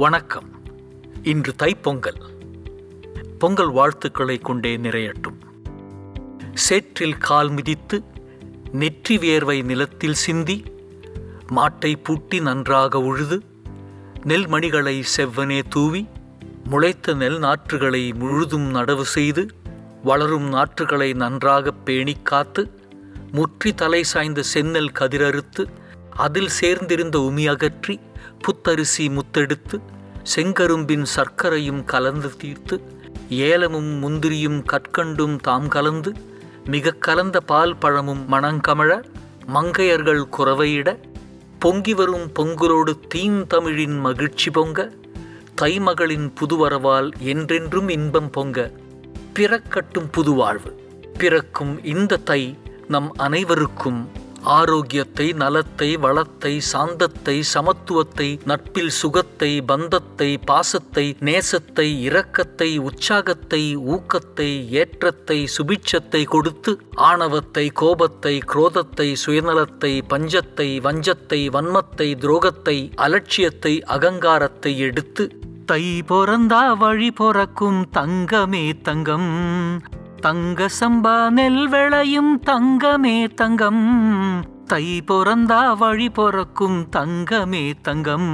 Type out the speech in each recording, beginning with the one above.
வணக்கம். இன்று தைப்பொங்கல். பொங்கல் வாழ்த்துக்களை கொண்டே நிறையட்டும். சேற்றில் கால் மிதித்து நெற்றி வேர்வை நிலத்தில் சிந்தி மாட்டை பூட்டி நன்றாக உழுது நெல்மணிகளை செவ்வனே தூவி முளைத்த நெல் நாற்றுகளை முழுதும் நடவு செய்து வளரும் நாற்றுகளை நன்றாக பேணிக் காத்து முற்றி தலை சாய்ந்த செந்நெல் கதிரறுத்து அதில் சேர்ந்திருந்த உமி அகற்றி புத்தரிசி முத்தெடுத்து செங்கரும்பின் சர்க்கரையும் கலந்து தீர்த்து ஏலமும் முந்திரியும் கற்கண்டும் தாம் கலந்து மிக கலந்த பால் பழமும் மணங்கமழ மங்கையர்கள் குறவையிட பொங்கி வரும் பொங்கலோடு தீந்தமிழின் மகிழ்ச்சி பொங்க தைமகளின் புதுவரவால் என்றென்றும் இன்பம் பொங்க பிறக்கட்டும் புதுவாழ்வு. பிறக்கும் இந்த தை நம் அனைவருக்கும் ஆரோக்கியத்தை நலத்தை வளத்தை சாந்தத்தை சமத்துவத்தை நட்பில் சுகத்தை பந்தத்தை பாசத்தை நேசத்தை இரக்கத்தை உற்சாகத்தை ஊக்கத்தை ஏற்றத்தை சுபிட்சத்தை கொடுத்து ஆணவத்தை கோபத்தை குரோதத்தை சுயநலத்தை பஞ்சத்தை வஞ்சத்தை வன்மத்தை துரோகத்தை அலட்சியத்தை அகங்காரத்தை எடுத்து தை பொறந்தா வழி பொறக்கும் தங்கமே தங்கம். தங்க சம்பா நெல் விளையும் தங்கமே தங்கம். தை பொறந்தா வழி பொறக்கும் தங்கமே தங்கம்.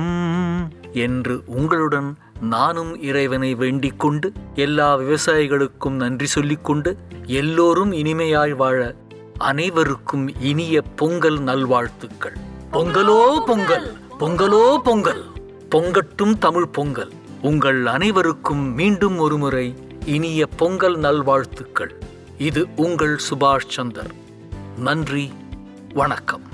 என்று உங்களுடன் நானும் இறைவனை வேண்டிக் கொண்டு எல்லா விவசாயிகளுக்கும் நன்றி சொல்லிக்கொண்டு எல்லோரும் இனிமையாய் வாழ அனைவருக்கும் இனிய பொங்கல் நல்வாழ்த்துக்கள். பொங்கலோ பொங்கல் பொங்கலோ பொங்கல். பொங்கட்டும் தமிழ் பொங்கல். உங்கள் அனைவருக்கும் மீண்டும் ஒருமுறை இனிய பொங்கல் நல்வாழ்த்துக்கள். இது உங்கள் சுபாஷ் சந்தர். நன்றி. வணக்கம்.